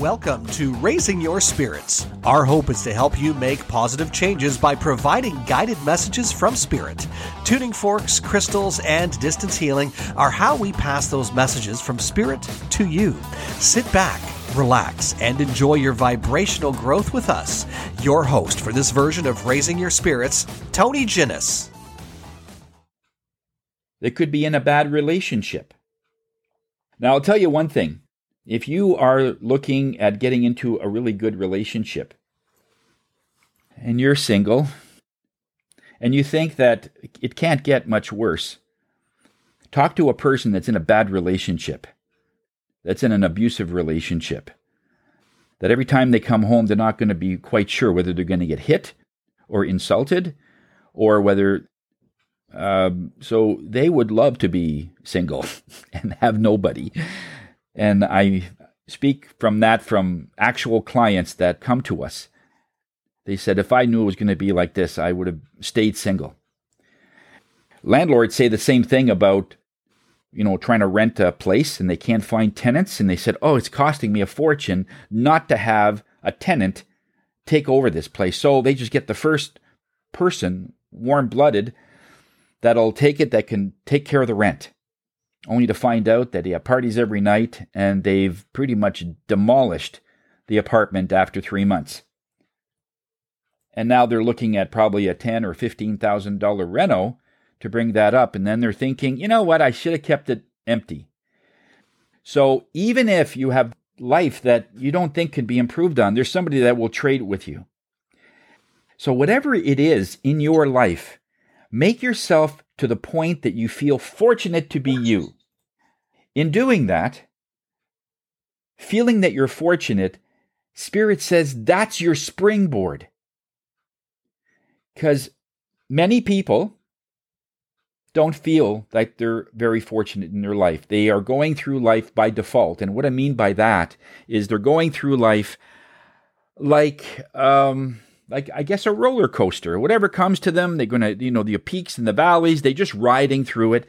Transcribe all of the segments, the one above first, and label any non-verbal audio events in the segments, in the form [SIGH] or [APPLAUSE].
Welcome to Raising Your Spirits. Our hope is to help you make positive changes by providing guided messages from Spirit. Tuning forks, crystals, and distance healing are how we pass those messages from Spirit to you. Sit back, relax, and enjoy your vibrational growth with us. Your host for this version of Raising Your Spirits, Tony Ginnis. They could be in a bad relationship. Now, I'll tell you one thing if you are looking at getting into a really good relationship and you're single and you think that it can't get much worse, talk to a person that's in a bad relationship, that's in an abusive relationship, that every time they come home, they're not going to be quite sure whether they're going to get hit or insulted or whether. Um, so they would love to be single [LAUGHS] and have nobody and I speak from that from actual clients that come to us. They said, if I knew it was going to be like this, I would have stayed single. Landlords say the same thing about, you know, trying to rent a place and they can't find tenants. And they said, oh, it's costing me a fortune not to have a tenant take over this place. So they just get the first person, warm blooded, that'll take it that can take care of the rent only to find out that he had parties every night and they've pretty much demolished the apartment after three months. And now they're looking at probably a ten or fifteen thousand dollar reno to bring that up, and then they're thinking, you know what, I should have kept it empty. So even if you have life that you don't think can be improved on, there's somebody that will trade with you. So whatever it is in your life, make yourself to the point that you feel fortunate to be you. In doing that, feeling that you're fortunate, Spirit says that's your springboard. Because many people don't feel like they're very fortunate in their life. They are going through life by default. And what I mean by that is they're going through life like, um, like I guess a roller coaster. Whatever comes to them, they're gonna, you know, the peaks and the valleys, they're just riding through it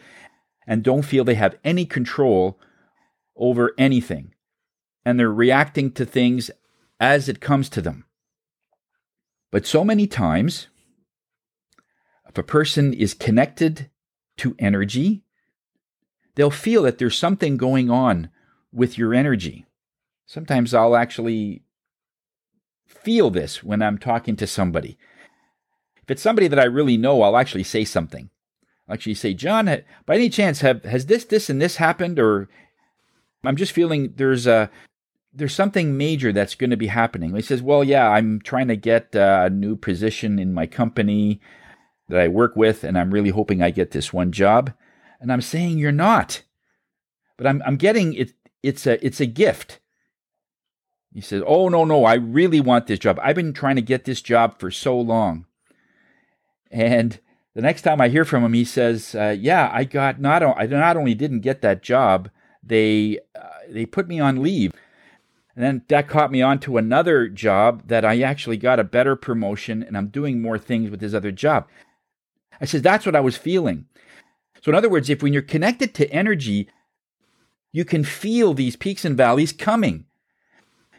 and don't feel they have any control over anything. And they're reacting to things as it comes to them. But so many times, if a person is connected to energy, they'll feel that there's something going on with your energy. Sometimes I'll actually feel this when I'm talking to somebody. If it's somebody that I really know, I'll actually say something. I'll actually say, John, by any chance, have has this, this, and this happened? Or I'm just feeling there's a there's something major that's going to be happening. He says, Well, yeah, I'm trying to get uh, a new position in my company that I work with, and I'm really hoping I get this one job. And I'm saying you're not. But I'm I'm getting it it's a it's a gift. He says, Oh, no, no, I really want this job. I've been trying to get this job for so long. And the next time I hear from him, he says, uh, Yeah, I got not, I not only didn't get that job, they, uh, they put me on leave. And then that caught me on to another job that I actually got a better promotion and I'm doing more things with this other job. I says, That's what I was feeling. So, in other words, if when you're connected to energy, you can feel these peaks and valleys coming.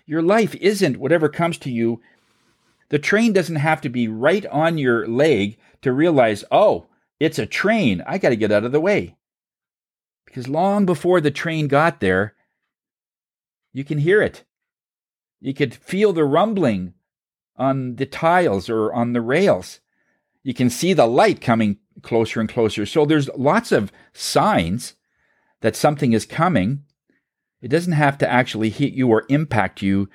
Your life isn't whatever comes to you. The train doesn't have to be right on your leg to realize, oh, it's a train. I got to get out of the way. Because long before the train got there, you can hear it. You could feel the rumbling on the tiles or on the rails. You can see the light coming closer and closer. So there's lots of signs that something is coming. It doesn't have to actually hit you or impact you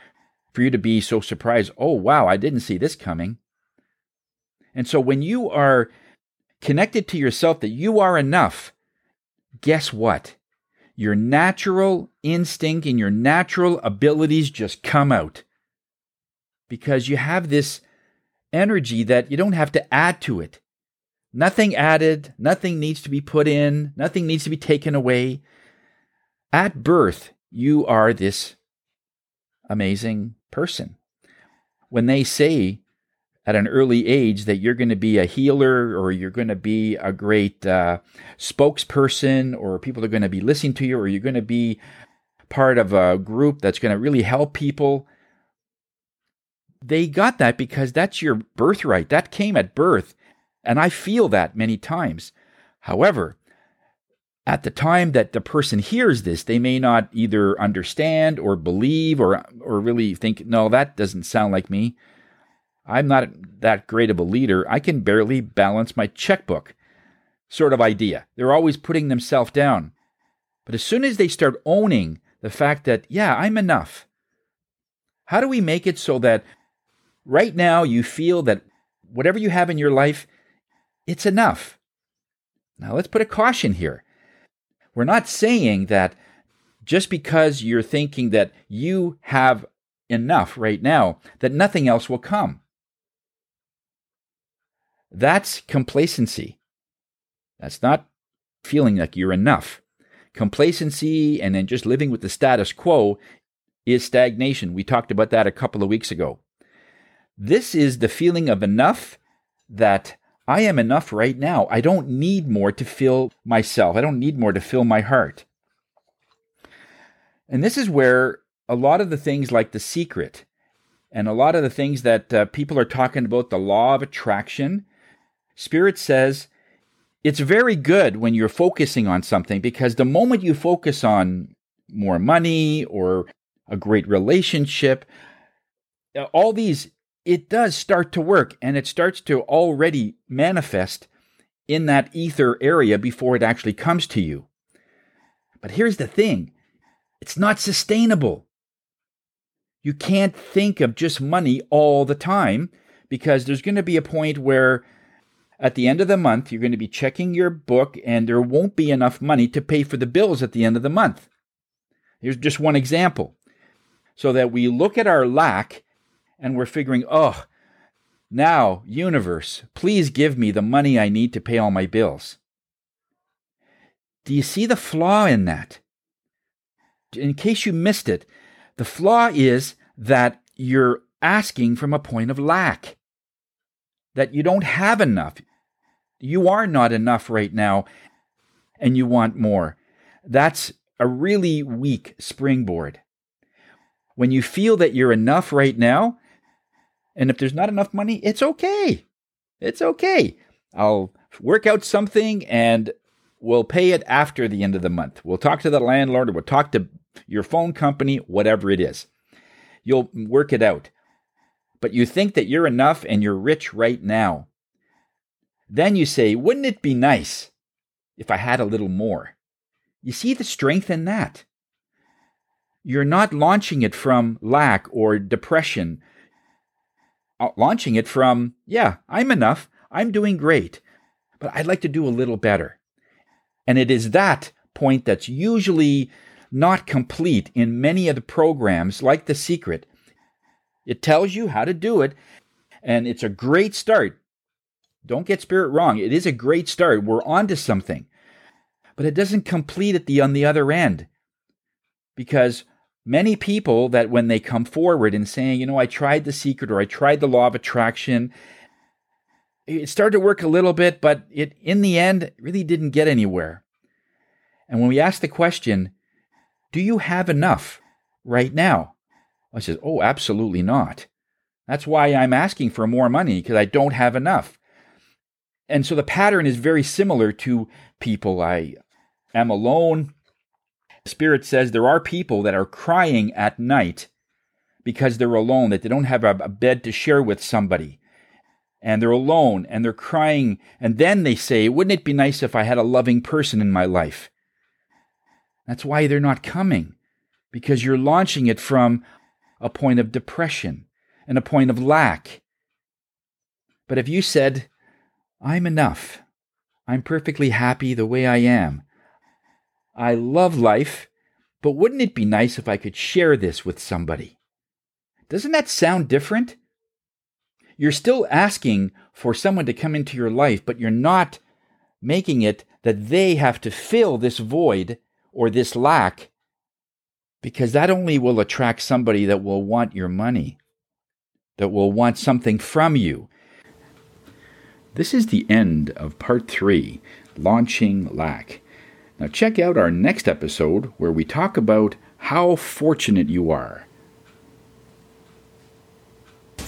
for you to be so surprised. Oh, wow, I didn't see this coming. And so when you are connected to yourself that you are enough, guess what? Your natural instinct and your natural abilities just come out because you have this energy that you don't have to add to it. Nothing added, nothing needs to be put in, nothing needs to be taken away. At birth, you are this amazing person. When they say at an early age that you're going to be a healer or you're going to be a great uh, spokesperson or people are going to be listening to you or you're going to be part of a group that's going to really help people. They got that because that's your birthright. That came at birth. And I feel that many times. However, at the time that the person hears this, they may not either understand or believe or, or really think, no, that doesn't sound like me. I'm not that great of a leader. I can barely balance my checkbook, sort of idea. They're always putting themselves down. But as soon as they start owning the fact that, yeah, I'm enough, how do we make it so that right now you feel that whatever you have in your life, it's enough? Now, let's put a caution here. We're not saying that just because you're thinking that you have enough right now, that nothing else will come. That's complacency. That's not feeling like you're enough. Complacency and then just living with the status quo is stagnation. We talked about that a couple of weeks ago. This is the feeling of enough that I am enough right now. I don't need more to fill myself. I don't need more to fill my heart. And this is where a lot of the things like The Secret and a lot of the things that uh, people are talking about, the law of attraction, Spirit says it's very good when you're focusing on something because the moment you focus on more money or a great relationship, uh, all these it does start to work and it starts to already manifest in that ether area before it actually comes to you. But here's the thing it's not sustainable. You can't think of just money all the time because there's going to be a point where at the end of the month you're going to be checking your book and there won't be enough money to pay for the bills at the end of the month. Here's just one example. So that we look at our lack and we're figuring, oh, now, universe, please give me the money I need to pay all my bills. Do you see the flaw in that? In case you missed it, the flaw is that you're asking from a point of lack, that you don't have enough. You are not enough right now, and you want more. That's a really weak springboard. When you feel that you're enough right now, and if there's not enough money, it's okay. It's okay. I'll work out something and we'll pay it after the end of the month. We'll talk to the landlord or we'll talk to your phone company, whatever it is. You'll work it out. But you think that you're enough and you're rich right now. Then you say, wouldn't it be nice if I had a little more? You see the strength in that. You're not launching it from lack or depression Uh, launching it from, yeah, I'm enough, I'm doing great, but I'd like to do a little better. And it is that point that's usually not complete in many of the programs, like The Secret. It tells you how to do it, and it's a great start. Don't get spirit wrong. It is a great start. We're on to something. But it doesn't complete at the on the other end. Because many people that when they come forward and saying, you know, I tried the secret or I tried the law of attraction, it started to work a little bit, but it in the end really didn't get anywhere. And when we ask the question, do you have enough right now? I says, oh, absolutely not. That's why I'm asking for more money because I don't have enough. And so the pattern is very similar to people. I am alone. Spirit says there are people that are crying at night because they're alone, that they don't have a, bed to share with somebody. And they're alone and they're crying. And then they say, Wouldn't it be nice if I had a loving person in my life? That's why they're not coming, because you're launching it from a point of depression and a point of lack. But if you said, I'm enough, I'm perfectly happy the way I am, I love life, but wouldn't it be nice if I could share this with somebody? Doesn't that sound different? You're still asking for someone to come into your life, but you're not making it that they have to fill this void or this lack because that only will attract somebody that will want your money, that will want something from you. This is the end of part three Launching Lack. Now, check out our next episode where we talk about how fortunate you are.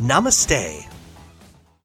namaste.